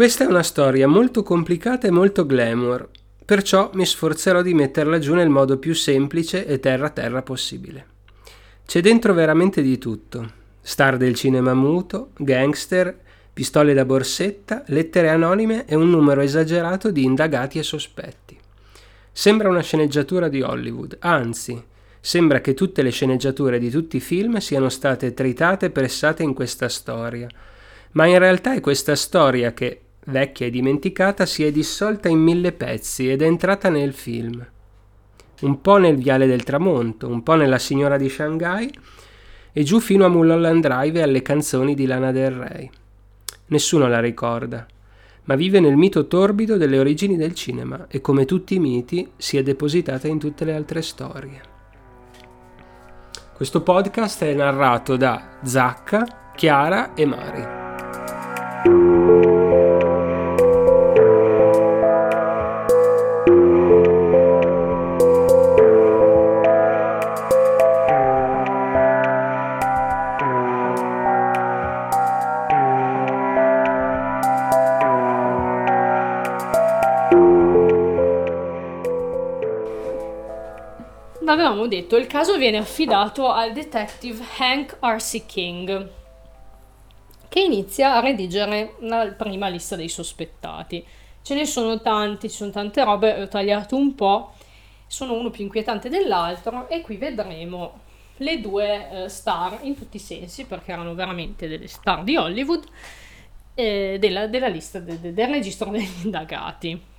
Questa è una storia molto complicata e molto glamour, perciò mi sforzerò di metterla giù nel modo più semplice e terra-terra possibile. C'è dentro veramente di tutto. Star del cinema muto, gangster, pistole da borsetta, lettere anonime e un numero esagerato di indagati e sospetti. Sembra una sceneggiatura di Hollywood, anzi, sembra che tutte le sceneggiature di tutti i film siano state tritate e pressate in questa storia. Ma in realtà è questa storia che, vecchia e dimenticata, si è dissolta in mille pezzi ed è entrata nel film. Un po' nel Viale del Tramonto, un po' nella Signora di Shanghai e giù fino a Mulholland Drive e alle canzoni di Lana Del Rey. Nessuno la ricorda, ma vive nel mito torbido delle origini del cinema e come tutti i miti si è depositata in tutte le altre storie. Questo podcast è narrato da Zacca, Chiara e Mari. Avevamo detto, il caso viene affidato al detective Hank R.C. King, che inizia a redigere la prima lista dei sospettati. Ce ne sono tanti, ci sono tante robe, ho tagliato un po', sono uno più inquietante dell'altro e qui vedremo le due eh, star in tutti i sensi, perché erano veramente delle star di Hollywood, eh, della, della, lista de, de, del registro degli indagati.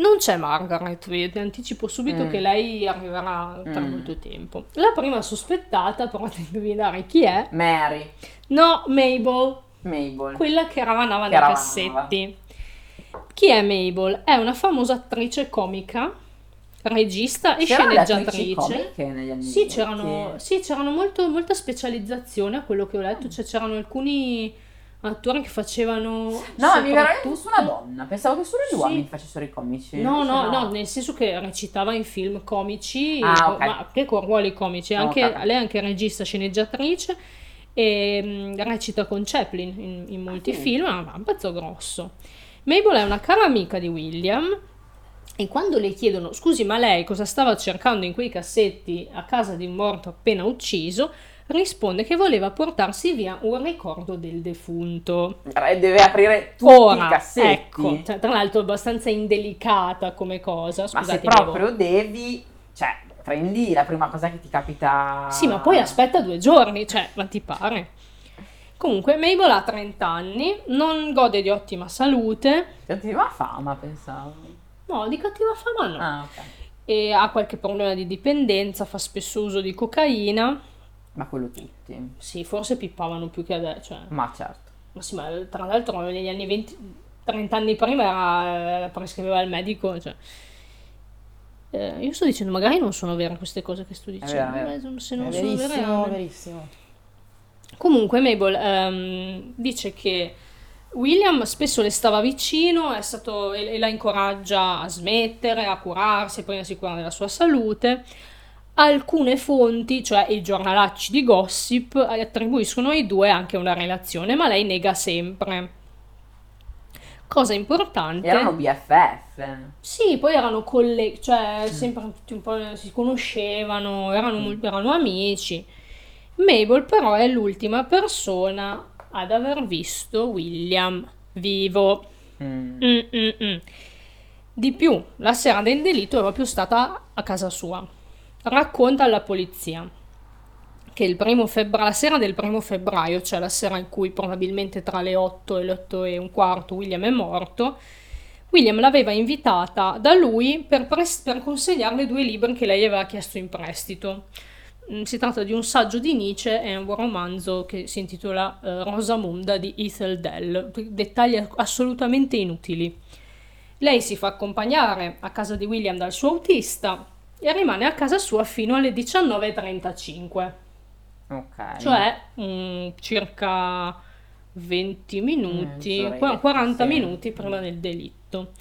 Non c'è Margaret, vi anticipo subito mm. che lei arriverà tra mm. molto tempo. La prima sospettata, provate a indovinare chi è? Mary. No, Mabel. Mabel. Quella che ravanava nei cassetti. Chi è Mabel? È una famosa attrice comica, regista e c'erano sceneggiatrice. negli anni sì, c'erano, sì, c'erano molto, molta specializzazione a quello che ho letto, cioè c'erano alcuni attori che facevano no mi veramente nessuna donna pensavo che solo gli sì. uomini facessero i comici no no, no no nel senso che recitava in film comici ah, okay. ma che con ruoli comici anche, okay. lei è anche regista sceneggiatrice e mh, mm, recita con Chaplin in, in molti ah, sì. film ha un pezzo grosso Mabel è una cara amica di William e quando le chiedono scusi ma lei cosa stava cercando in quei cassetti a casa di un morto appena ucciso risponde che voleva portarsi via un ricordo del defunto. Deve aprire tutti Ora, i cassetti. Ecco, cioè, tra l'altro abbastanza indelicata come cosa. Ma se proprio avevo... devi, cioè, prendi la prima cosa che ti capita. Sì, ma poi aspetta due giorni, cioè, ma ti pare? Comunque, Mabel ha 30 anni, non gode di ottima salute. Di ottima fama, pensavo. No, di cattiva fama no. Ah, ok. E ha qualche problema di dipendenza, fa spesso uso di cocaina ma quello tutti. Sì, forse pippavano più che adesso. Cioè. Ma certo. Ma sì, ma tra l'altro negli anni 20, 30 anni prima era, eh, prescriveva il medico. Cioè. Eh, io sto dicendo, magari non sono vere queste cose che sto dicendo. È vero, se non è sono verissimo, vere, verissimo. Comunque Mabel um, dice che William spesso le stava vicino stato, e, e la incoraggia a smettere, a curarsi, poi a assicurare la sua salute alcune fonti, cioè i giornalacci di gossip, attribuiscono ai due anche una relazione, ma lei nega sempre. Cosa importante. Erano BFF. Sì, poi erano colleghi, cioè mm. sempre tutti un po' si conoscevano, erano, mm. erano amici. Mabel però è l'ultima persona ad aver visto William vivo. Mm. Mm, Di più, la sera del delitto è proprio stata a casa sua racconta alla polizia che febbraio, la sera del primo febbraio, cioè la sera in cui probabilmente tra le 8 e le 8 e un quarto William è morto, William l'aveva invitata da lui per, pres- per consegnarle due libri che lei aveva chiesto in prestito. Mm, si tratta di un saggio di Nietzsche e un romanzo che si intitola uh, Rosamunda di Ethel Dell, dettagli assolutamente inutili. Lei si fa accompagnare a casa di William dal suo autista, e rimane a casa sua fino alle 19.35. Ok. Cioè mm, circa 20 minuti, mm, 40 sì. minuti prima del delitto.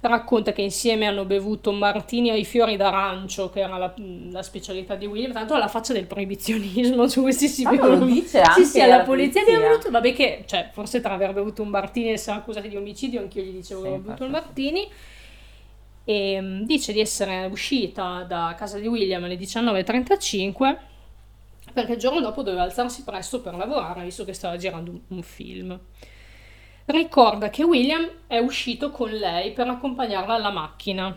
racconta che insieme hanno bevuto martini ai fiori d'arancio, che era la, la specialità di William, tanto alla faccia del proibizionismo, su questi si bevono. dice anche Sì, sì, alla la polizia polizia. abbiamo voluto, vabbè che, cioè, forse tra aver bevuto un martini e essere accusati di omicidio, anch'io gli dicevo che Sì, avevo bevuto il infatti. martini. E mm, dice di essere uscita da casa di William alle 19.35 perché il giorno dopo doveva alzarsi presto per lavorare, visto che stava girando un, un film. Ricorda che William è uscito con lei per accompagnarla alla macchina,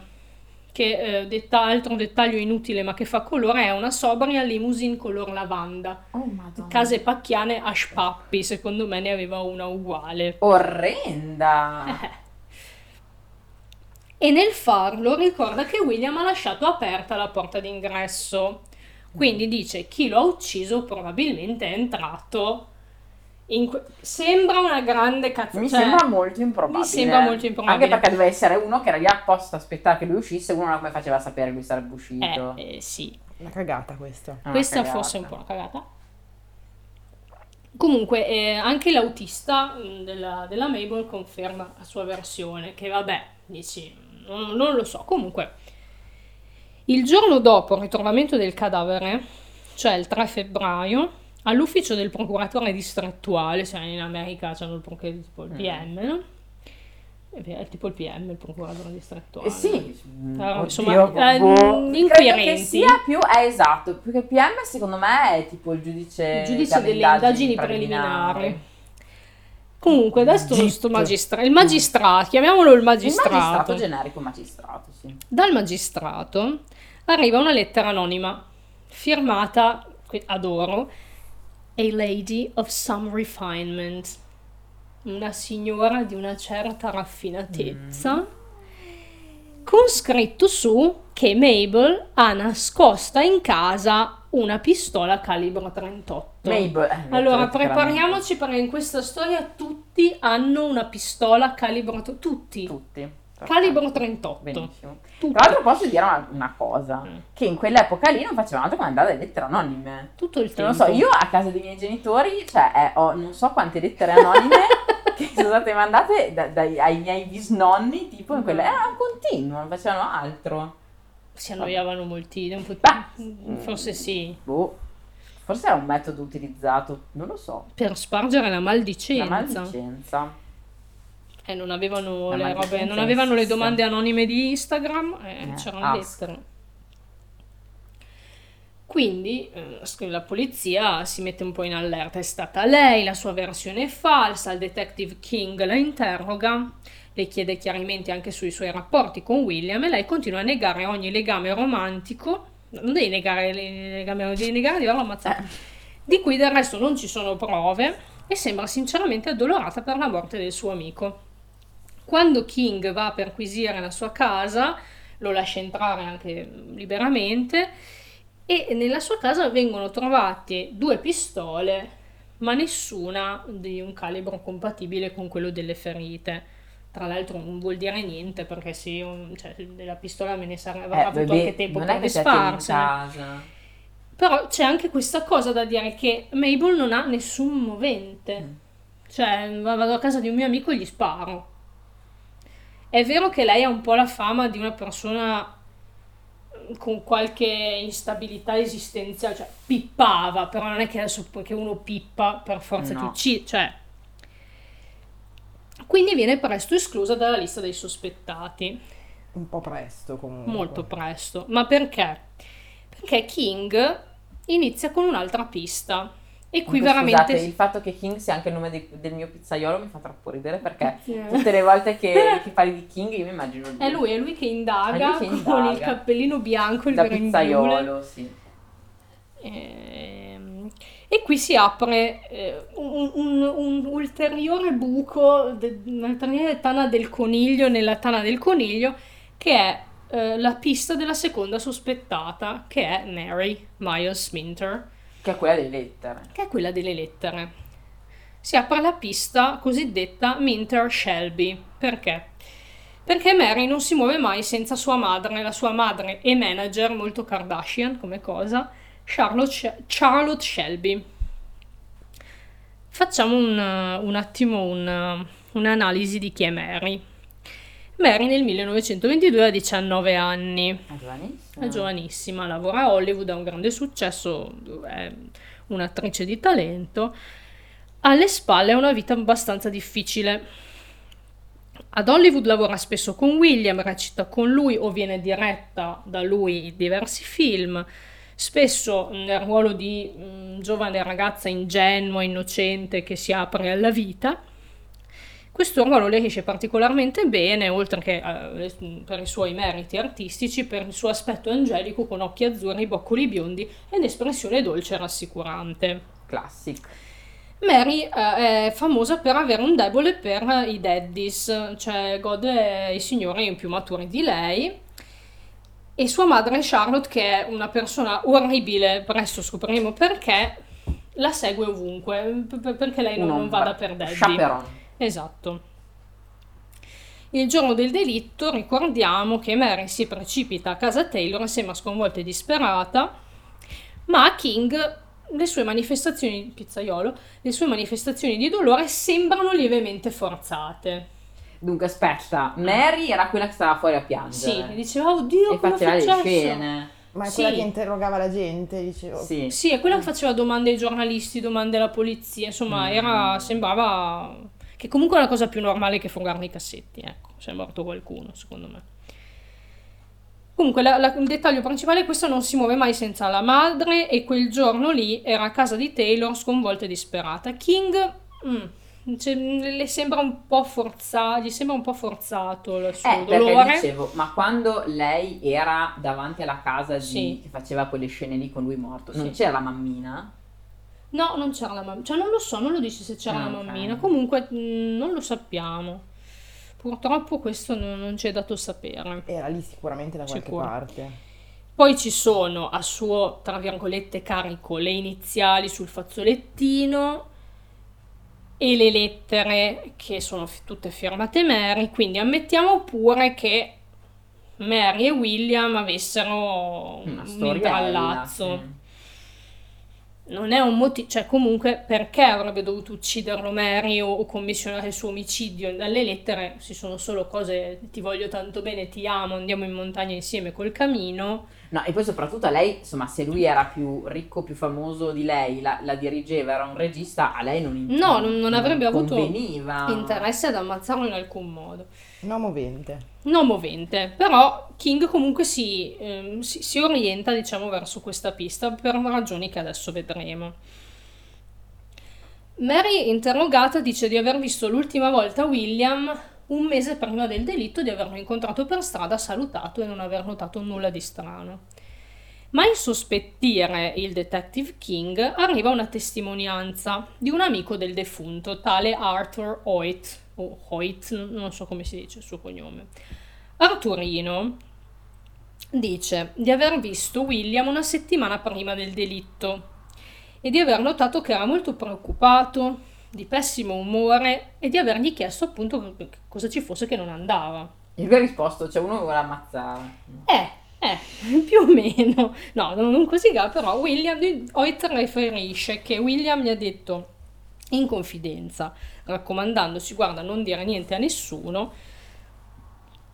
che eh, detta- altro dettaglio inutile ma che fa colore è una sobria limousine color lavanda. Oh madonna. Case pacchiane a spappi, secondo me ne aveva una uguale. Orrenda. E nel farlo ricorda che William ha lasciato aperta la porta d'ingresso. Quindi dice chi lo ha ucciso probabilmente è entrato. in que- Sembra una grande cazzo. Mi cioè, sembra molto improbabile. mi sembra molto improbabile. Anche perché deve essere uno che era lì apposta a aspettare che lui uscisse, uno come faceva a sapere che lui sarebbe uscito. Eh, eh, sì, Una cagata questa. Una questa cagata. forse è un po' una cagata. Comunque, eh, anche l'autista mh, della, della Mabel conferma la sua versione, che vabbè, dici, non, non lo so. Comunque, il giorno dopo il ritrovamento del cadavere, cioè il 3 febbraio, all'ufficio del procuratore distrettuale, cioè in America c'hanno il, tipo il PM, no? È tipo il PM, il procuratore distrettuale. Eh sì, Però, Oddio, insomma, eh, boh. Credo inquirenti. che sia più, eh, esatto, più che PM secondo me è tipo il giudice, il le delle indagini preliminari. Comunque, adesso sto magistra- il magistrato, chiamiamolo il Il magistrato. magistrato generico magistrato, sì. Dal magistrato arriva una lettera anonima firmata, adoro, A Lady of Some Refinement, una signora di una certa raffinatezza, con scritto su che Mabel ha nascosta in casa una pistola calibro 38. Mabel, eh, Allora, prepariamoci perché in questa storia tutti hanno una pistola calibro... Tutti. Tutti. Calibro 38. Benissimo. Tutti. Tra l'altro posso dire una, una cosa, Mm. che in quell'epoca lì non facevano altro che mandare le lettere anonime. Tutto il tempo. non so, io a casa dei miei genitori, cioè, eh, ho non so quante lettere anonime che sono state mandate da- dai- ai miei bisnonni, tipo in quella... Era un continuo, non facevano altro. Si annoiavano molti, un po'... Beh, forse sì, Boh, forse era un metodo utilizzato, non lo so. per spargere la La maldicenza. maldicenza. Eh, non avevano La le robe, maldicenza non avevano le domande anonime di Instagram, eh, Eh, c'erano ask. lettere. Quindi eh, la polizia si mette un po' in allerta, è stata lei, la sua versione è falsa, il detective King la interroga, le chiede chiarimenti anche sui suoi rapporti con William e lei continua a negare ogni legame romantico, non devi negare il legame, devi negare di averlo ammazzato, di cui del resto non ci sono prove e sembra sinceramente addolorata per la morte del suo amico. Quando King va a perquisire la sua casa, lo lascia entrare anche liberamente e nella sua casa vengono trovate due pistole, ma nessuna di un calibro compatibile con quello delle ferite. Tra l'altro non vuol dire niente perché se un- cioè, della pistola me ne sarebbe Eh, avuto vabbè, anche tempo per disfarsene. Però c'è anche questa cosa da dire che Mabel non ha nessun movente. Mm. Cioè, va- vado a casa di un mio amico e gli sparo. È vero che lei ha un po' la fama di una persona con qualche instabilità esistenziale, cioè pippava, però non è che adesso che uno pippa per forza ti No. uccide, cioè... Quindi viene presto esclusa dalla lista dei sospettati. Un po' presto comunque. Molto presto. Ma perché? Perché King inizia con un'altra pista. E qui Comunque, veramente... Scusate, il fatto che King sia anche il nome di- del mio pizzaiolo mi fa troppo ridere perché Sì. tutte le volte che, che parli di King io mi immagino È lui, è lui che indaga lui che con indaga. il cappellino bianco, il da pizzaiolo, sì. Ehm, E qui si apre eh, un, un- un ulteriore buco, de- un'ulteriore tana del coniglio nella tana del coniglio, che è eh, la pista della seconda sospettata, che è Mary Miles Minter. Che è quella delle lettere. che è quella delle lettere. Si apre la pista cosiddetta Minter Shelby. Perché? Perché Mary non si muove mai senza sua madre, la sua madre e manager, molto Kardashian come cosa, Charlotte, Charlotte Shelby. Facciamo un, un attimo un- un'analisi di chi è Mary. Mary nel 1922 ha 19 anni. È giovanissima. È giovanissima, lavora a Hollywood, ha un grande successo, è un'attrice di talento. Alle spalle ha una vita abbastanza difficile. Ad Hollywood lavora spesso con William, recita con lui o viene diretta da lui in diversi film, spesso nel ruolo di mm, giovane ragazza ingenua, innocente che si apre alla vita. Questo ruolo le riesce particolarmente bene, oltre che eh, per i suoi meriti artistici, per il suo aspetto angelico con occhi azzurri, boccoli biondi e l'espressione dolce e rassicurante. Classic. Mary eh, è famosa per avere un debole per i daddies, cioè gode i signori più maturi di lei. E sua madre Charlotte, che è una persona orribile, presto scopriremo perché, la segue ovunque, perché lei non, non vada per daddy. Chaperon. Esatto. Il giorno del delitto ricordiamo che Mary si precipita a casa Taylor sembra sconvolta e disperata, ma a King le sue manifestazioni, pizzaiolo, le sue manifestazioni di dolore sembrano lievemente forzate. Dunque, aspetta, Mary era quella che stava fuori a piangere. Sì, diceva, oddio, E cosa è faceva le successo? scene. Ma è Sì. quella che interrogava la gente, dicevo. Sì. Sì, è quella che faceva domande ai giornalisti, domande alla polizia, insomma, Mm. era, sembrava che comunque è la cosa più normale che frugare nei cassetti, ecco, se è morto qualcuno, secondo me. Comunque, la- la- il dettaglio principale è che questa non si muove mai senza la madre e quel giorno lì era a casa di Taylor sconvolta e disperata. King mm, cioè, le sembra un po' forzato, gli sembra un po' forzato il suo Eh, dolore. dicevo, ma quando lei era davanti alla casa di, Sì. che faceva quelle scene lì con lui morto, non Sì. c'era la mammina? No, non c'era la mammina. Cioè, non lo so, non lo dice se c'era Ah, la mammina. Comunque, mh, non lo sappiamo. Purtroppo questo non, non ci è dato sapere. Era lì sicuramente da qualche Sicuro. parte. Poi ci sono a suo, tra virgolette, carico le iniziali sul fazzolettino e le lettere che sono fi- tutte firmate Mary. Quindi ammettiamo pure che Mary e William avessero Una un intrallazzo. sì. Non è un motivo, cioè comunque perché avrebbe dovuto ucciderlo Mary o, o commissionare il suo omicidio? Dalle lettere ci sono solo cose ti voglio tanto bene, ti amo, andiamo in montagna insieme col camino. No, e poi soprattutto a lei, insomma, se lui era più ricco, più famoso di lei, la, la dirigeva, era un regista, a lei non No, non- non avrebbe avuto conveniva. Interesse ad ammazzarlo in alcun modo. No movente. Non movente, però King comunque si, ehm, si, si orienta diciamo verso questa pista per ragioni che adesso vedremo. Mary, interrogata, dice di aver visto l'ultima volta William un mese prima del delitto, di averlo incontrato per strada, salutato e non aver notato nulla di strano. Ma a insospettire il detective King arriva una testimonianza di un amico del defunto, tale Arthur Hoyt, o Hoyt, non so come si dice il suo cognome. Arturino dice di aver visto William una settimana prima del delitto e di aver notato che era molto preoccupato, di pessimo umore e di avergli chiesto appunto che cosa ci fosse che non andava. E lui ha risposto, cioè uno mi vuole ammazzare. Eh, eh, più o meno. No, non così grave, però William Hoyt riferisce che William gli ha detto in confidenza, raccomandandosi, guarda, non dire niente a nessuno,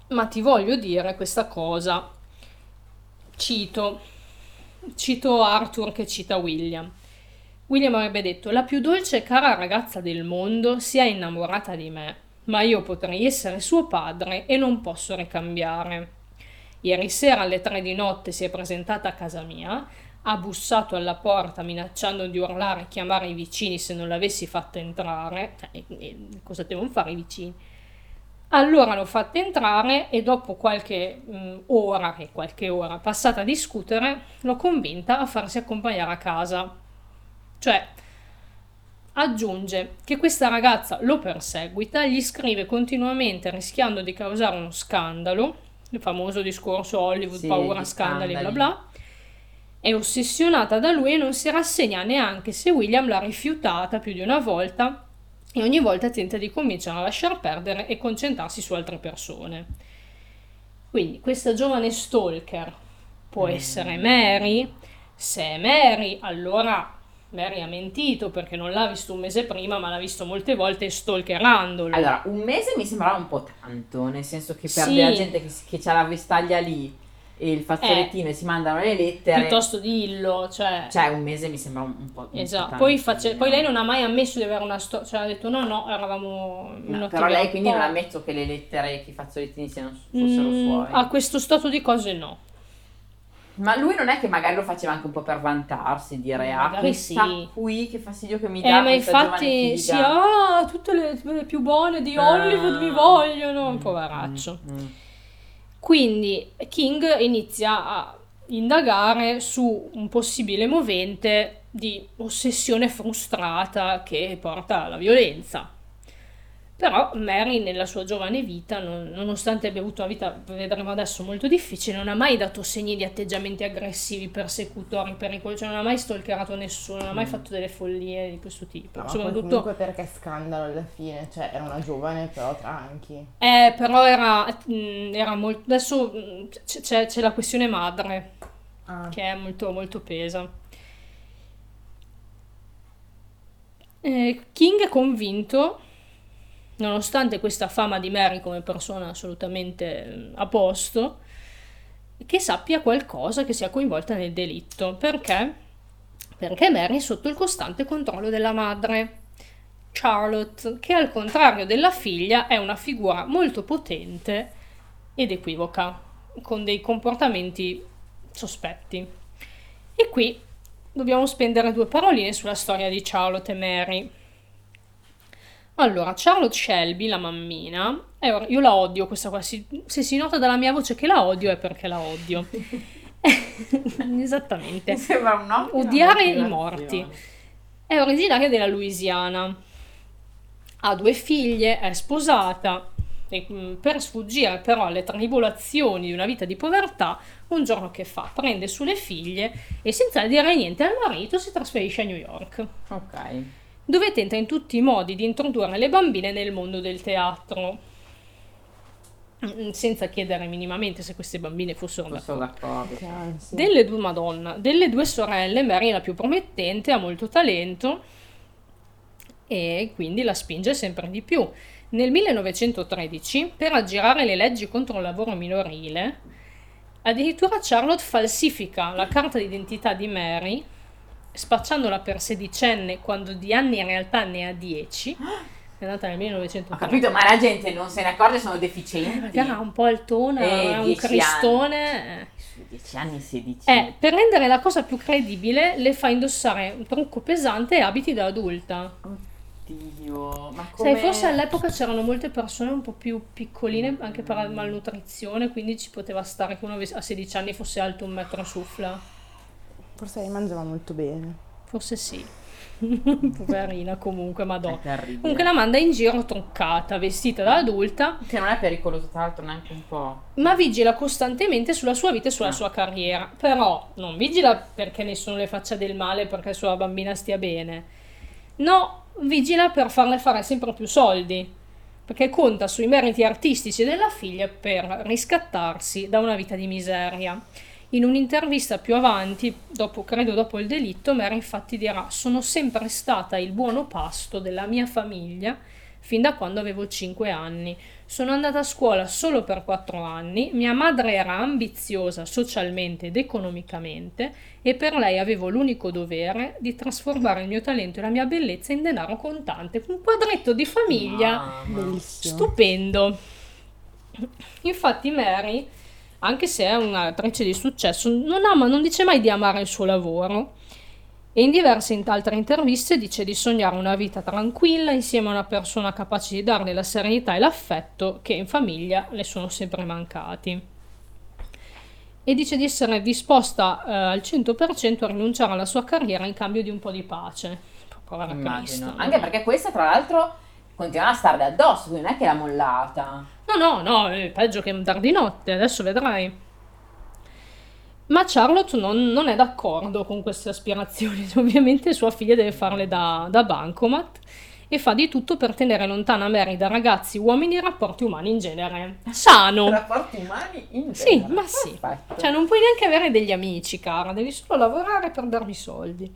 ma ti voglio dire questa cosa. Cito, cito Arthur che cita William. William avrebbe detto, la più dolce e cara ragazza del mondo si è innamorata di me, ma io potrei essere suo padre e non posso ricambiare. Ieri sera alle tre di notte si è presentata a casa mia, ha bussato alla porta minacciando di urlare e chiamare i vicini se non l'avessi fatta entrare. Cioè, e- e cosa devono fare i vicini? Allora l'ho fatta entrare e dopo qualche mm, ora, che qualche ora passata a discutere, l'ho convinta a farsi accompagnare a casa. Cioè, aggiunge che questa ragazza lo perseguita, gli scrive continuamente rischiando di causare uno scandalo, il famoso discorso Hollywood, Sì, paura, gli scandali, bla scandali. bla. È ossessionata da lui e non si rassegna neanche se William l'ha rifiutata più di una volta e ogni volta tenta di convincerla a lasciar perdere e concentrarsi su altre persone. Quindi questa giovane stalker può essere Mary, se è Mary allora Mary ha mentito perché non l'ha visto un mese prima, ma l'ha visto molte volte stalkerandolo. Allora, un mese mi sembrava un po' tanto, nel senso che per Sì. della gente che, che c'ha la vestaglia lì e il fazzolettino e si mandano le lettere, Piuttosto dillo, cioè... cioè un mese mi sembra un, un po', Esatto, tanto, poi, face- poi lei non ha mai ammesso di avere una storia, cioè ha detto no, no, eravamo No, però lei quindi non ha ammesso che le lettere e che i fazzolettini siano, fossero Mm, suoi. a questo stato di cose no. Ma lui non è che magari lo faceva anche un po' per vantarsi, dire ah, questa sì. qui che fastidio che mi Eh, dà ma questa infatti, sì, ah, tutte le, le più buone di Ah. Hollywood mi vogliono, poveraccio. Mm, mm. Quindi King inizia a indagare su un possibile movente di ossessione frustrata che porta alla violenza. Però Mary nella sua giovane vita, non- nonostante abbia avuto una vita, vedremo adesso, molto difficile, non ha mai dato segni di atteggiamenti aggressivi, persecutori, pericolosi, cioè non ha mai stalkerato nessuno, non ha mai fatto delle follie di questo tipo. No, Soprattutto comunque perché scandalo alla fine, cioè era una giovane però tranqui. Eh, però era, mh, era molto... Adesso c- c'è, c'è la questione madre, Ah. che è molto, molto pesa. Eh, King è convinto, nonostante questa fama di Mary come persona assolutamente mh, a posto, che sappia qualcosa che sia coinvolta nel delitto. Perché? Perché Mary è sotto il costante controllo della madre. Charlotte, che al contrario della figlia è una figura molto potente ed equivoca, con dei comportamenti sospetti. E qui dobbiamo spendere due paroline sulla storia di Charlotte e Mary. Allora, Charlotte Shelby, la mammina, io la odio questa qua, si- se si nota dalla mia voce che la odio è perché la odio. Esattamente. Mi sembra un no. Odiare i morti. È originaria della Louisiana. Ha due figlie, è sposata e mm, per sfuggire però alle tribolazioni di una vita di povertà, un giorno che fa? Prende sulle figlie e senza dire niente al marito si trasferisce a New York, Ok. Dove tenta in tutti i modi di introdurre le bambine nel mondo del teatro, Mm, senza chiedere minimamente se queste bambine fossero sono d'accordo. Che ansia. delle due Madonna, delle due sorelle, Mary è la più promettente, ha molto talento e quindi la spinge sempre di più. Nel 1913, per aggirare le leggi contro il lavoro minorile, addirittura Charlotte falsifica la carta d'identità di Mary, spacciandola per sedicenne quando di anni in realtà ne ha 10. È nata nel Ho 1913. capito, ma la gente non se ne accorge, sono deficienti. Magari ha un po' altona, Eh, è un 10 cristone. eh. Su 10 anni, 16. Eh, per rendere la cosa più credibile, le fa indossare un trucco pesante e abiti da adulta. Oddio, ma come... Sai, forse all'epoca c'erano molte persone un po' più piccoline anche per la malnutrizione, quindi ci poteva stare che uno a 16 anni fosse alto un metro suffla. Forse lei mangiava molto bene. Forse sì. Poverina comunque, madonna. Comunque la manda in giro truccata, vestita da adulta, Che non è pericoloso, tra l'altro, neanche un po'. ma vigila costantemente sulla sua vita e sulla Ah. sua carriera. Però non vigila perché nessuno le faccia del male, perché la sua bambina stia bene. No, vigila per farle fare sempre più soldi. Perché conta sui meriti artistici della figlia per riscattarsi da una vita di miseria. In un'intervista più avanti, dopo, credo dopo il delitto, Mary infatti dirà: Sono sempre stata il buono pasto della mia famiglia fin da quando avevo 5 anni. Sono andata a scuola solo per 4 anni, mia madre era ambiziosa socialmente ed economicamente e per lei avevo l'unico dovere di trasformare il mio talento e la mia bellezza in denaro contante. Un quadretto di famiglia Mamma. Bellissimo. stupendo. Infatti Mary, anche se è un'attrice di successo, non ama, non dice mai di amare il suo lavoro e in diverse in- altre interviste dice di sognare una vita tranquilla insieme a una persona capace di darle la serenità e l'affetto che in famiglia le sono sempre mancati. E dice di essere disposta eh, al 100% a rinunciare alla sua carriera in cambio di un po' di pace. Immagino. Anche perché questa, tra l'altro, continuava a starle addosso, quindi non è che l'ha mollata. No, no, no, è peggio che dar di notte, adesso vedrai. Ma Charlotte non, non è d'accordo con queste aspirazioni. Ovviamente sua figlia deve farle da, da bancomat e fa di tutto per tenere lontana Mary da ragazzi, uomini e rapporti umani in genere. Sano. Rapporti umani in Sì, genere. ma sì. Perfetto. Cioè, non puoi neanche avere degli amici, cara, devi solo lavorare per darvi soldi.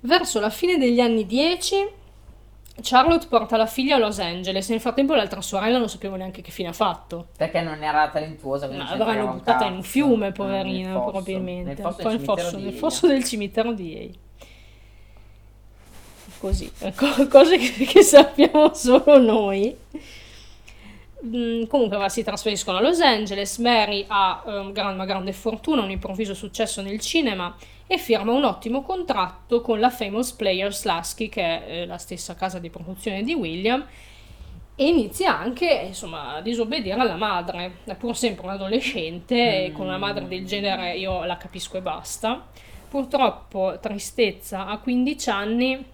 Verso la fine degli anni 10 Charlotte porta la figlia a Los Angeles e nel frattempo l'altra sorella non sapevo neanche che fine ha fatto. Perché non era talentuosa. Ma l'avranno buttata in un fiume, Eh, poverina, fosso. probabilmente. Nel fosso, nel fosso, nel fosso del cimitero di Yale. Così, ecco, cose che, che sappiamo solo noi. Mm, comunque va, si trasferiscono a Los Angeles, Mary ha un gran- una grande fortuna, un improvviso successo nel cinema e firma un ottimo contratto con la Famous Players Lasky, che è eh, la stessa casa di produzione di William, e inizia anche insomma, a disobbedire alla madre. È pur sempre un adolescente e con una madre del genere io la capisco e basta. Purtroppo, tristezza, a 15 anni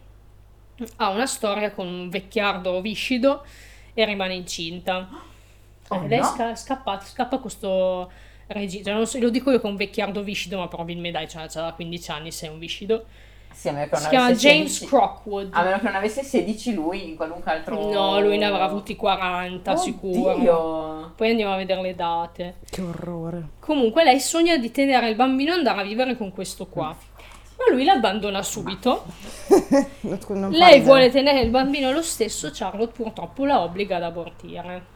ha una storia con un vecchiardo viscido e rimane incinta. Oh, Eh, lei no. sca- scappa, scappa questo regista. Non so, lo dico io che è un vecchiardo viscido, ma probabilmente dai, c'ha, c'ha 15 anni, sei un viscido. Sì, a meno che non Si chiama James 16 Crockwood. A meno che non avesse 16 lui in qualunque altro... No, lui ne avrà avuti 40 sicuro. Oddio. Poi andiamo a vedere le date. Che orrore. Comunque lei sogna di tenere il bambino e andare a vivere con questo qua. Ma lui l'abbandona subito. Lei vuole tenere il bambino lo stesso, Charlotte purtroppo la obbliga ad abortire.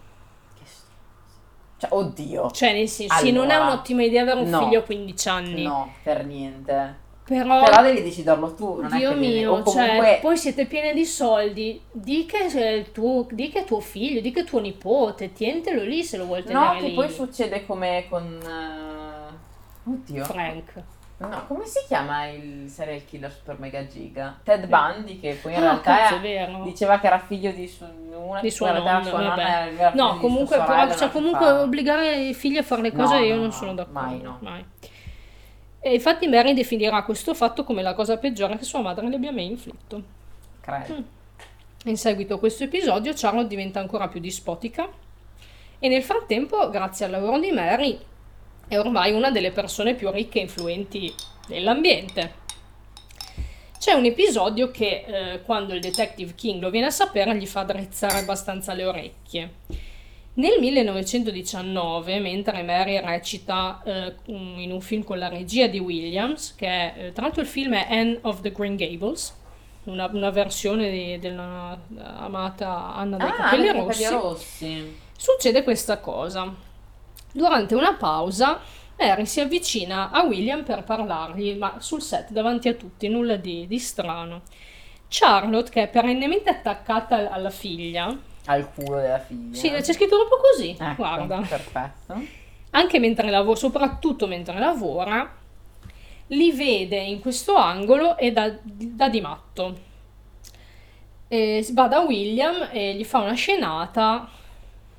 Cioè, oddio. Cioè, nel senso, sì, non è Allora, un'ottima idea avere un no. figlio a 15 anni. No, per niente. Però, Però devi deciderlo tu, non è Dio che devi- mio, o comunque cioè, poi siete pieni di soldi. Di che, è tuo, di che è tuo figlio, di che è tuo nipote, tientelo lì se lo vuoi tenere No, che lì. poi succede come con eh, Oddio. Frank. No, come si chiama il serial killer super mega giga? Ted Bundy che poi in Ah, realtà cazzo, vero. diceva che era figlio di su- una Di sua nonna, sua nonna era- era No, comunque, però, cioè, non comunque fa. obbligare i figli a fare le cose no, io non no, sono d'accordo. mai no. mai. E infatti Mary definirà questo fatto come la cosa peggiore che sua madre le abbia mai inflitto. Credo. In seguito a questo episodio Charlotte diventa ancora più dispotica e nel frattempo, grazie al lavoro di Mary, è ormai una delle persone più ricche e influenti dell'ambiente. C'è un episodio che eh, quando il detective King lo viene a sapere gli fa drizzare abbastanza le orecchie. Nel 1919, mentre Mary recita eh, in un film con la regia di Williams, che è, eh, tra l'altro il film è Anne of the Green Gables, una, una versione di- della amata Anna dei Ah, capelli rossi, rossi. succede questa cosa. Durante una pausa, Mary si avvicina a William per parlargli, ma sul set davanti a tutti, nulla di, di strano. Charlotte, che è perennemente attaccata alla figlia, Al culo della figlia. sì, c'è scritto proprio così, Ecco, guarda Perfetto. anche mentre lavora, soprattutto mentre lavora, li vede in questo angolo e dà, dà di matto. E va da William e gli fa una scenata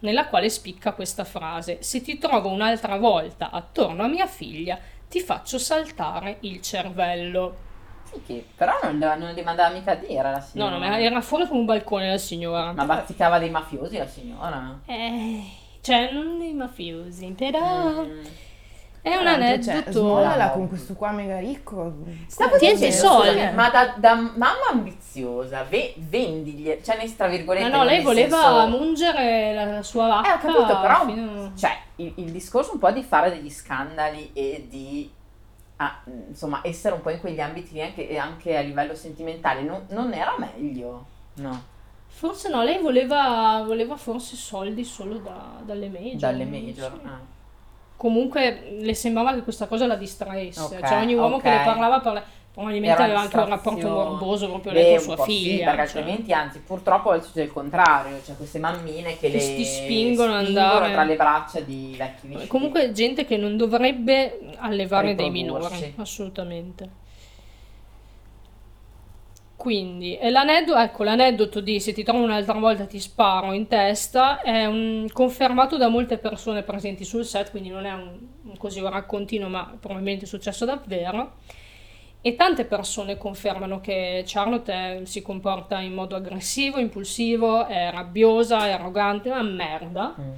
nella quale spicca questa frase: Se ti trovo un'altra volta attorno a mia figlia, ti faccio saltare il cervello. Sì, che- però non, le- non li mandava mica a dire la No, signora. no, ma era fuori con un balcone la signora. Ma bazzicava dei mafiosi la signora. Eh, cioè, non dei mafiosi, però. Mm. È un cioè, aneddoto. smollala No. con questo qua mega ricco. Stavo dicendo, i soldi. scusami, Ma da, da mamma ambiziosa, ve, vendigli, cioè nei tra virgolette. No, no, lei voleva senso- mungere la sua vacca. Eh, ho capito, però, fino- cioè, il, il discorso un po' di fare degli scandali e di, ah, insomma, essere un po' in quegli ambiti anche, anche a livello sentimentale, non, non era meglio? No, Forse no, lei voleva, voleva forse soldi solo da- dalle major. dalle major. so. ah. Comunque le sembrava che questa cosa la distraesse. Ok, cioè ogni uomo ok. che le parlava, parla- probabilmente aveva anche un rapporto morboso proprio lei con sua po' Sì, figlia. perché cioè. altrimenti, anzi, purtroppo succede il contrario, cioè queste mammine che, Che le ti spingono ad andare. tra le braccia di vecchi vicini. Comunque gente che non dovrebbe allevare dei minori, assolutamente. Quindi, l'aneddoto, ecco, l'aneddoto di se ti trovo un'altra volta ti sparo in testa è un- confermato da molte persone presenti sul set, quindi non è un, così un raccontino, ma probabilmente è successo davvero. E tante persone confermano che Charlotte è- si comporta in modo aggressivo, impulsivo, è rabbiosa, è arrogante, è una merda. Mm.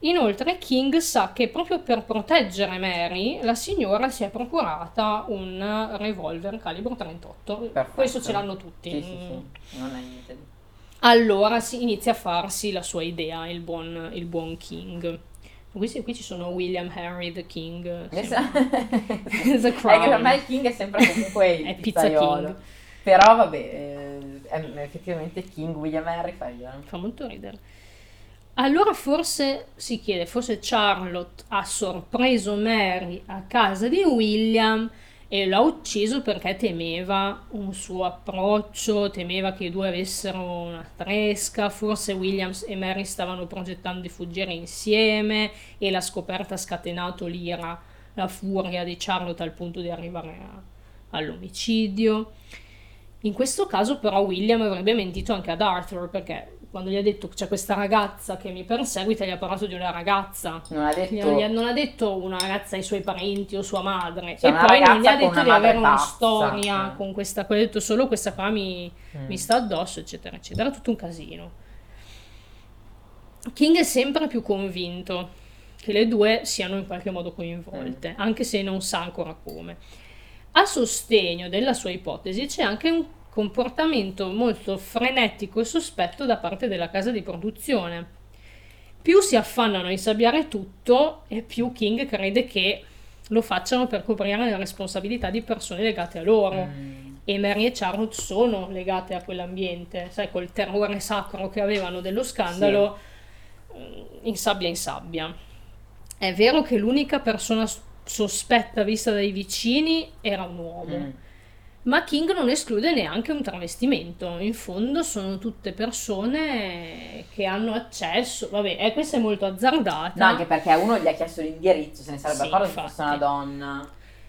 Inoltre King sa che proprio per proteggere Mary la signora si è procurata un revolver calibro 38. Perfetto. Questo ce l'hanno tutti. Sì, sì, Mm. sì, non è niente di... Allora si inizia a farsi la sua idea, il buon, il buon King. Qui, qui ci sono William Henry the King. Esatto. The è che Crown. me il king è sempre comunque il È Pizza. King. Però vabbè, eh, effettivamente King William Henry fa ridere. fa molto ridere. Allora forse si chiede, forse Charlotte ha sorpreso Mary a casa di William e l'ha ucciso perché temeva un suo approccio, temeva che i due avessero una tresca, forse Williams e Mary stavano progettando di fuggire insieme e la scoperta ha scatenato l'ira, la furia di Charlotte al punto di arrivare a- all'omicidio. In questo caso però William avrebbe mentito anche ad Arthur perché quando gli ha detto c'è questa ragazza che mi perseguita gli ha parlato di una ragazza. Non ha detto... ha- non ha detto una ragazza ai suoi parenti o sua madre Cioè, e poi non gli ha detto di avere madre una pazza. storia Eh. con questa qua, ha detto solo questa qua mi, Mm. mi sta addosso eccetera eccetera, tutto un casino. King è sempre più convinto che le due siano in qualche modo coinvolte, Mm. anche se non sa ancora come. A sostegno della sua ipotesi c'è anche un comportamento molto frenetico e sospetto da parte della casa di produzione. Più si affannano a insabbiare tutto e più King crede che lo facciano per coprire le responsabilità di persone legate a loro. Mm. E Mary e Charlotte sono legate a quell'ambiente, sai, col terrore sacro che avevano dello scandalo, mm, in sabbia in sabbia. È vero che l'unica persona sospetta vista dai vicini era un uomo, Mm. Ma King non esclude neanche un travestimento. In fondo sono tutte persone che hanno accesso. Vabbè, eh, questa è molto azzardata. No, anche perché uno gli ha chiesto l'indirizzo, se ne sarebbe Sì, accorto se fosse una donna.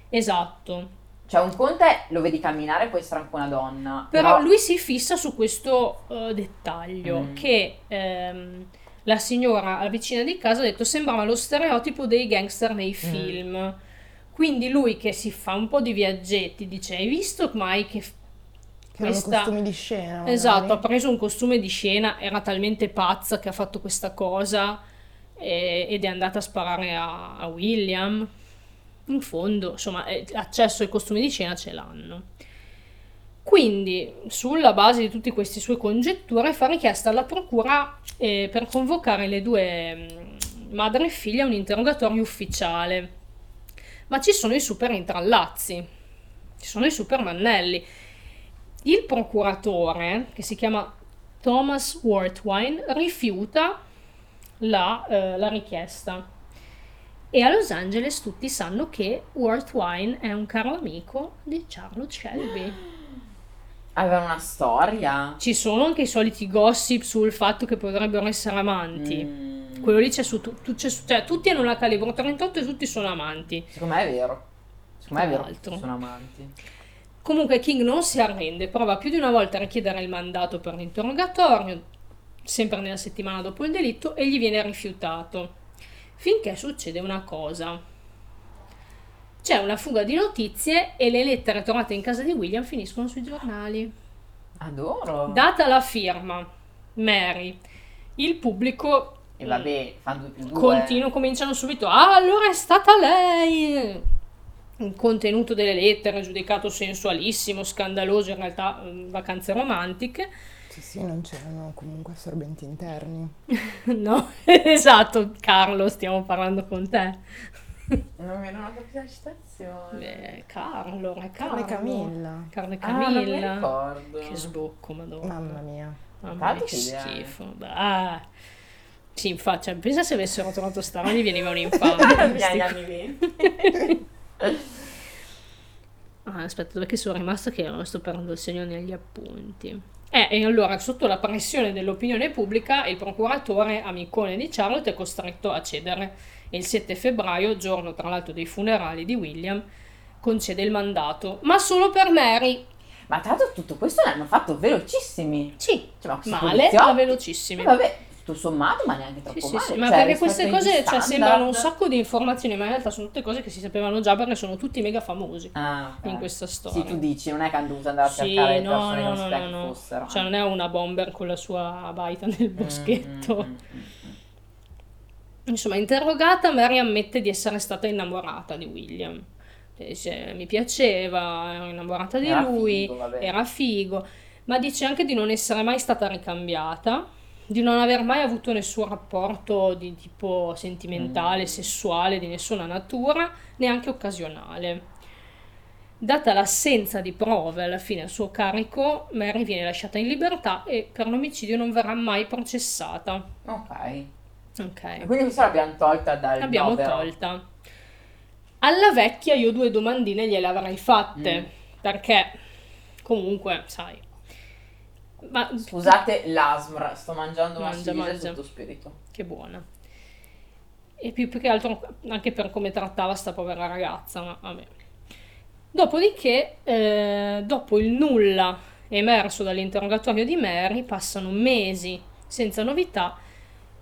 Esatto. Cioè, un conto è lo vedi camminare, può essere anche una donna. Però lui si fissa su questo eh, dettaglio Mm. che ehm, la signora la vicina di casa ha detto sembrava lo stereotipo dei gangster nei film. Quindi lui che si fa un po' di viaggetti dice hai visto mai che questa... costumi di scena. magari. Esatto, ha preso un costume di scena, era talmente pazza che ha fatto questa cosa e- ed è andata a sparare a, a William. In fondo, insomma, eh, accesso ai costumi di scena ce l'hanno. Quindi, sulla base di tutte queste sue congetture, fa richiesta alla procura eh, per convocare le due mm, madre e figlia a un interrogatorio ufficiale. Ma ci sono i super intrallazzi, ci sono i super mannelli. Il procuratore, che si chiama Thomas Worthwine, rifiuta la, eh, la richiesta. E a Los Angeles tutti sanno che Worthwine è un caro amico di Charlotte Shelby. Aveva una storia. Ci sono anche i soliti gossip sul fatto che potrebbero essere amanti. Mm. Quello lì c'è su, tu- tu- c'è su- cioè, tutti hanno la calibro 38 e tutti sono amanti. Secondo me è vero. Secondo me è vero l'altro. sono amanti. Comunque King non si arrende, prova più di una volta a richiedere il mandato per l'interrogatorio, sempre nella settimana dopo il delitto, e gli viene rifiutato. Finché succede una cosa. C'è una fuga di notizie e le lettere trovate in casa di William finiscono sui giornali. Adoro. Data la firma, Mary, il pubblico e vabbè, fanno due più due. continuo, cominciano subito. Ah, allora è stata lei! Il contenuto delle lettere giudicato sensualissimo, scandaloso, in realtà mm, vacanze romantiche. Sì, sì, non c'erano comunque assorbenti interni. no, esatto, Carlo, stiamo parlando con te. Non mi erano capito la citazione. Beh, Carlo, è Carlo. Carne Camilla. Carne Ah, non mi Camilla. ricordo. che sbocco, madonna. Mamma mia. Mamma mia, che idea, schifo. Ah. Sì, infatti, cioè, pensa se avessero trovato sta gli veniva un infame. Negli anni anni 20. Ah, aspetta, dov'è che sono rimasta che non sto perdendo il segno negli appunti. Eh, e allora, sotto la pressione dell'opinione pubblica, il procuratore, amicone di Charlotte, è costretto a cedere e il 7 febbraio, giorno tra l'altro dei funerali di William, concede il mandato, ma solo per Mary. Ma tra l'altro tutto questo l'hanno fatto velocissimi. Sì, Cioè, ma male, ma velocissimi. Eh, vabbè, tutto sommato, ma neanche troppo Sì, sì, male. sì, ma Cioè, perché queste cose cioè, sembrano un sacco di informazioni, ma in realtà sono tutte cose che si sapevano già perché sono tutti mega famosi Ah, ok. in questa storia. Sì, tu dici, non è che hanno dovuto andare a Sì, cercare no, persone che no, non si no, no, fossero. Cioè non è una bomber con la sua baita nel boschetto. Mm, mm, mm, mm, Insomma, interrogata, Mary ammette di essere stata innamorata di William. Dice, mi piaceva, ero innamorata di Era lui, figo, era figo, ma dice anche di non essere mai stata ricambiata, di non aver mai avuto nessun rapporto di tipo sentimentale, Mm. sessuale, di nessuna natura, neanche occasionale. Data l'assenza di prove alla fine a suo carico, Mary viene lasciata in libertà e per l'omicidio non verrà mai processata. Ok. E Ok, quindi questa l'abbiamo tolta dal l'abbiamo novero. tolta. Alla vecchia io due domandine gliele avrei fatte, Mm. perché comunque, sai... Ma Scusate l'asmra, sto mangiando una Mangia, sotto spirito. Che buona. E più, più che altro anche per come trattava sta povera ragazza, ma vabbè. Dopodiché, eh, dopo il nulla emerso dall'interrogatorio di Mary, passano mesi senza novità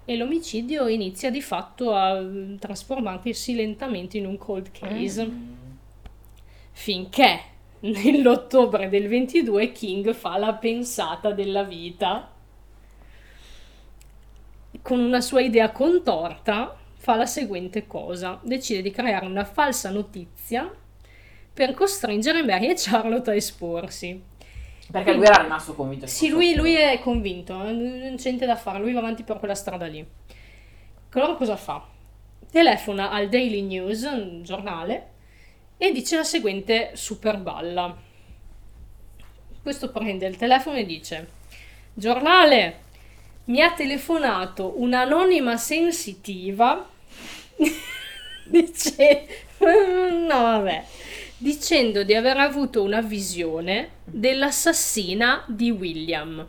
e l'omicidio inizia di fatto a mm, trasformarsi lentamente in un cold case. Finché nell'ottobre del 22 King fa la pensata della vita con una sua idea contorta, fa la seguente cosa: decide di creare una falsa notizia per costringere Mary e Charlotte a esporsi. Perché lui era rimasto convinto. Sì, lui, lui è convinto, eh, non c'è niente da fare, lui va avanti per quella strada lì. Allora cosa fa? Telefona al Daily News, un giornale, e dice la seguente super balla. Questo prende il telefono e dice: Giornale, mi ha telefonato un'anonima sensitiva. dice, no, vabbè, dicendo di aver avuto una visione dell'assassina di William.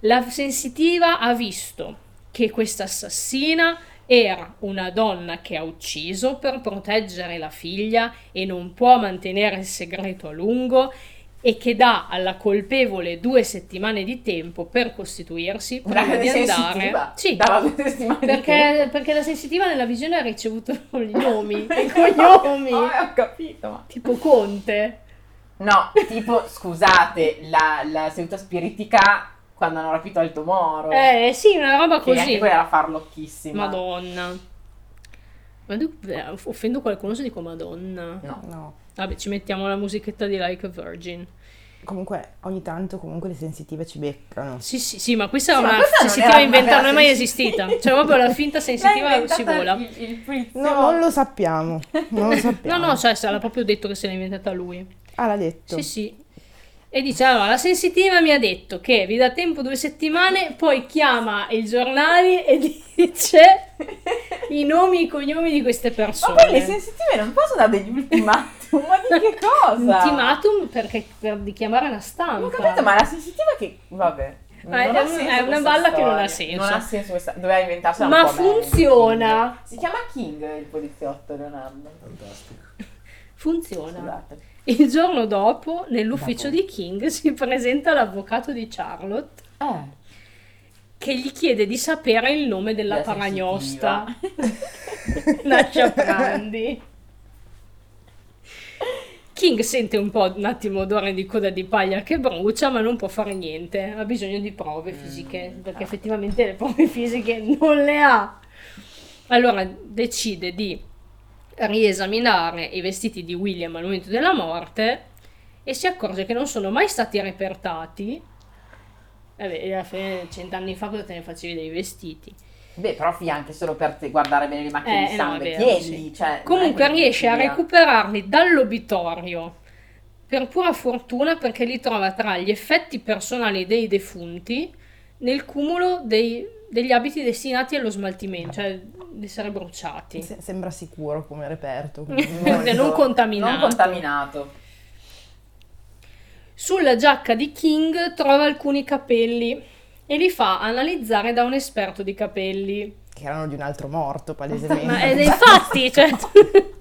La sensitiva ha visto che questa assassina era una donna che ha ucciso per proteggere la figlia e non può mantenere il segreto a lungo e che dà alla colpevole due settimane di tempo per costituirsi prima di andare. Sì, perché, perché la sensitiva nella visione ha ricevuto gli nomi, i cognomi, Oh, ho capito, ma... tipo Conte. No, tipo, scusate, la, la seduta spiritica quando hanno rapito Alto Moro. Eh sì, una roba che anche così. quella era farlocchissima. Madonna. Ma tu- eh, offendo qualcuno se dico Madonna. No. No. Vabbè, ci mettiamo la musichetta di Like a Virgin. Comunque, ogni tanto comunque le sensitive ci beccano. Sì, sì, sì, ma questa Sì, è una sensitiva inventata, non è mai sensitiva. esistita. Cioè, proprio la finta sensitiva si vola. Il, il. No, non lo sappiamo. Non lo No, sappiamo. no, cioè, se l'ha proprio detto che se l'ha inventata lui. Ah, l'ha detto. Sì, sì. E dice, allora, la sensitiva mi ha detto che vi dà tempo due settimane, poi chiama i giornali e dice i nomi e i cognomi di queste Ma persone. poi le sensitive non possono dare degli ultimatum, ma di che cosa? Ultimatum perché, per di chiamare la Non stampa. ho capito, ma la sensitiva che... Vabbè. Ma non è ha un- senso è una balla che non ha storia. senso. Non ha senso questa... Doveva inventarsela un Ma po' meglio, funziona. King. Si chiama King il poliziotto, Leonardo. Fantastico. Funziona. Scusate. Il giorno dopo, nell'ufficio di King, si presenta l'avvocato di Charlotte Eh. che gli chiede di sapere il nome della La paragnosta. Lascia Prandi. King sente un po' un attimo odore di coda di paglia che brucia, ma non può fare niente. Ha bisogno di prove fisiche, perché effettivamente le prove fisiche non le ha. Allora decide di riesaminare i vestiti di William al momento della morte e si accorge che non sono mai stati repertati. Vabbè, alla fine, cent'anni fa cosa te ne facevi dei vestiti? Beh, però figlia, anche solo per guardare bene le macchine Eh, di sangue, vero, tienili, sì. cioè... Comunque riesce a recuperarli dall'obitorio per pura fortuna perché li trova tra gli effetti personali dei defunti nel cumulo dei- degli abiti destinati allo smaltimento, cioè di essere bruciati. Se- sembra sicuro come reperto. Perché non contaminato. Non contaminato. Sulla giacca di King trova alcuni capelli e li fa analizzare da un esperto di capelli. che erano di un altro morto, palesemente. Ma è infatti, cioè,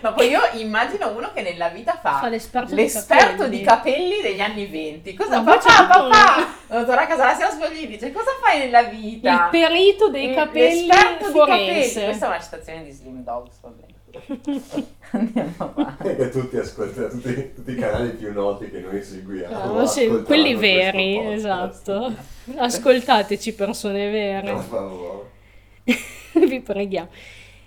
Ma poi io immagino uno che nella vita fa, Fa l'esperto di l'esperto capelli. di capelli degli anni 20. Cosa Ma papà, papà? A casa la sera svegli dice cosa fai nella vita? il perito dei Il- capelli l'esperto di capelli. forense. Questa è una citazione di Slim Dogs, va bene. Andiamo avanti. E tutti, ascolta, tutti, tutti i canali più noti che noi seguiamo. Ah, sì, quelli veri, podcast. esatto. Ascoltateci persone Per vere, favore. vi preghiamo.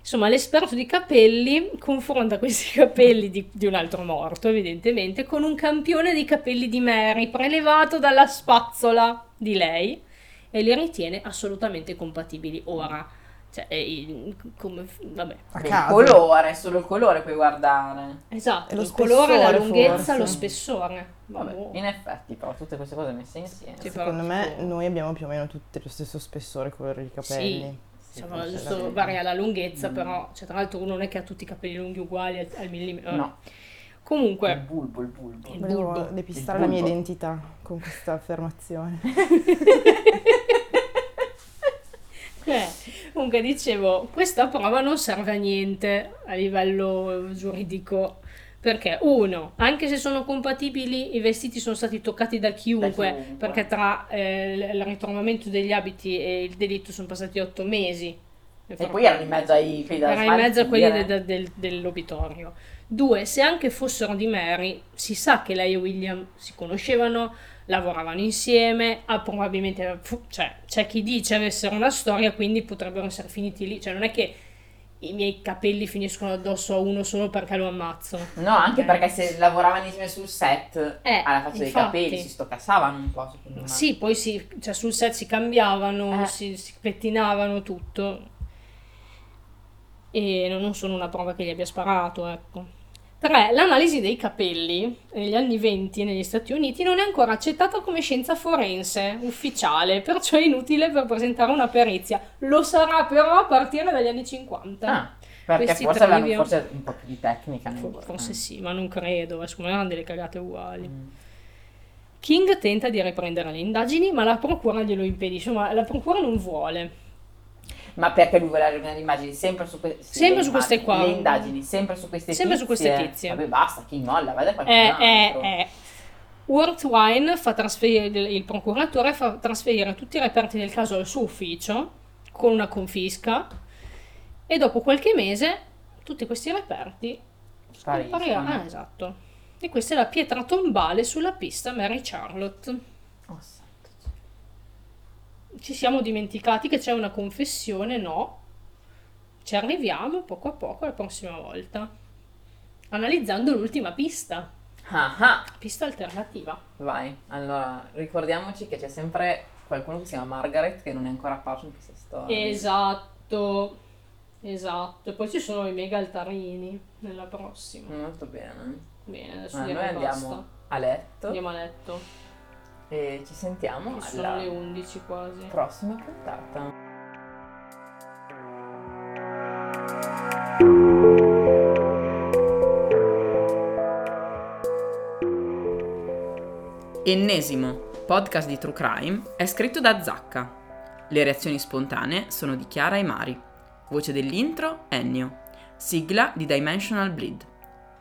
Insomma, l'esperto di capelli confronta questi capelli di, di un altro morto, evidentemente, con un campione di capelli di Mary prelevato dalla spazzola di lei e li ritiene assolutamente compatibili. Ora, Cioè, il- come, vabbè. Il colore, solo il colore puoi guardare. Esatto, lo il colore, la lunghezza, forse. lo spessore. Vabbè, Vabbè. in effetti, però tutte queste cose messe insieme. Sì, Secondo me tipo- noi abbiamo più o meno tutti lo stesso spessore colore di capelli. Sì, Forse giusto varia la lunghezza, Mm. però, cioè, tra l'altro uno non è che ha tutti i capelli lunghi uguali al, al millimetro. No, il Comunque, bulbo, il bulbo. Il Volevo bulbo. depistare Il la mia bulbo. identità con questa affermazione. eh, comunque dicevo, questa prova non serve a niente a livello giuridico. Perché uno, anche se sono compatibili, i vestiti sono stati toccati da chiunque, Da chiunque. perché tra eh, il ritrovamento degli abiti e il delitto sono passati otto mesi. E poi erano in mezzo ai quelli da Era in mezzo a quelli de- de- del- dell'obitorio. Due, se anche fossero di Mary, si sa che lei e William si conoscevano, lavoravano insieme, ah, probabilmente, cioè, c'è chi dice avessero una storia, quindi potrebbero essere finiti lì. Cioè, non è che i miei capelli finiscono addosso a uno solo perché lo ammazzo. No, anche perché se lavoravano insieme sul set, Eh, alla faccia dei capelli, si stoccassavano un po', secondo me. Sì, poi si, cioè, sul set si cambiavano, Eh. si, si pettinavano tutto. E non sono una prova che gli abbia sparato, ecco. 3. L'analisi dei capelli negli anni 20 negli Stati Uniti non è ancora accettata come scienza forense ufficiale, perciò è inutile per presentare una perizia. Lo sarà però a partire dagli anni 50. Ah, perché Questi forse avevano forse un po' più di tecnica. For-? Forse sì, ma non credo, secondo me erano delle cagate uguali. Mm. King tenta di riprendere le indagini, ma la procura glielo impedisce, ma la procura non vuole. Ma perché lui voleva riprendere le immagini sempre su, que- sì, Sempre su queste qua. Le indagini sempre su queste Sempre tizie. su queste tizie. Vabbè, basta, chi molla, vai da qualcun Eh, altro. eh, eh. Worthwine fa trasferire, il procuratore fa trasferire tutti i reperti del caso al suo ufficio con una confisca e dopo qualche mese tutti questi reperti Spariscono. spariranno. Ah, esatto. E questa è la pietra tombale sulla pista Mary Charlotte. Oh, Dio. Ci siamo dimenticati che c'è una confessione, no? Ci arriviamo poco a poco la prossima volta. Analizzando l'ultima pista, Ah, ah. pista alternativa. Vai, allora ricordiamoci che c'è sempre qualcuno che si chiama Margaret che non è ancora apparso in questa storia. Esatto, esatto. E poi ci sono i mega altarini nella prossima. Molto bene. Bene, adesso Allora, noi andiamo basta. a letto Andiamo a letto. E ci sentiamo Che sono alla le 11 quasi. prossima puntata. Ennesimo podcast di True Crime è scritto da Zacca. Le reazioni spontanee sono di Chiara e Mari. Voce dell'intro Ennio. Sigla di Dimensional Bleed.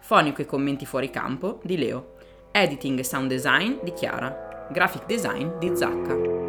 Fonico e commenti fuori campo di Leo. Editing e sound design di Chiara. Graphic design di Zacca.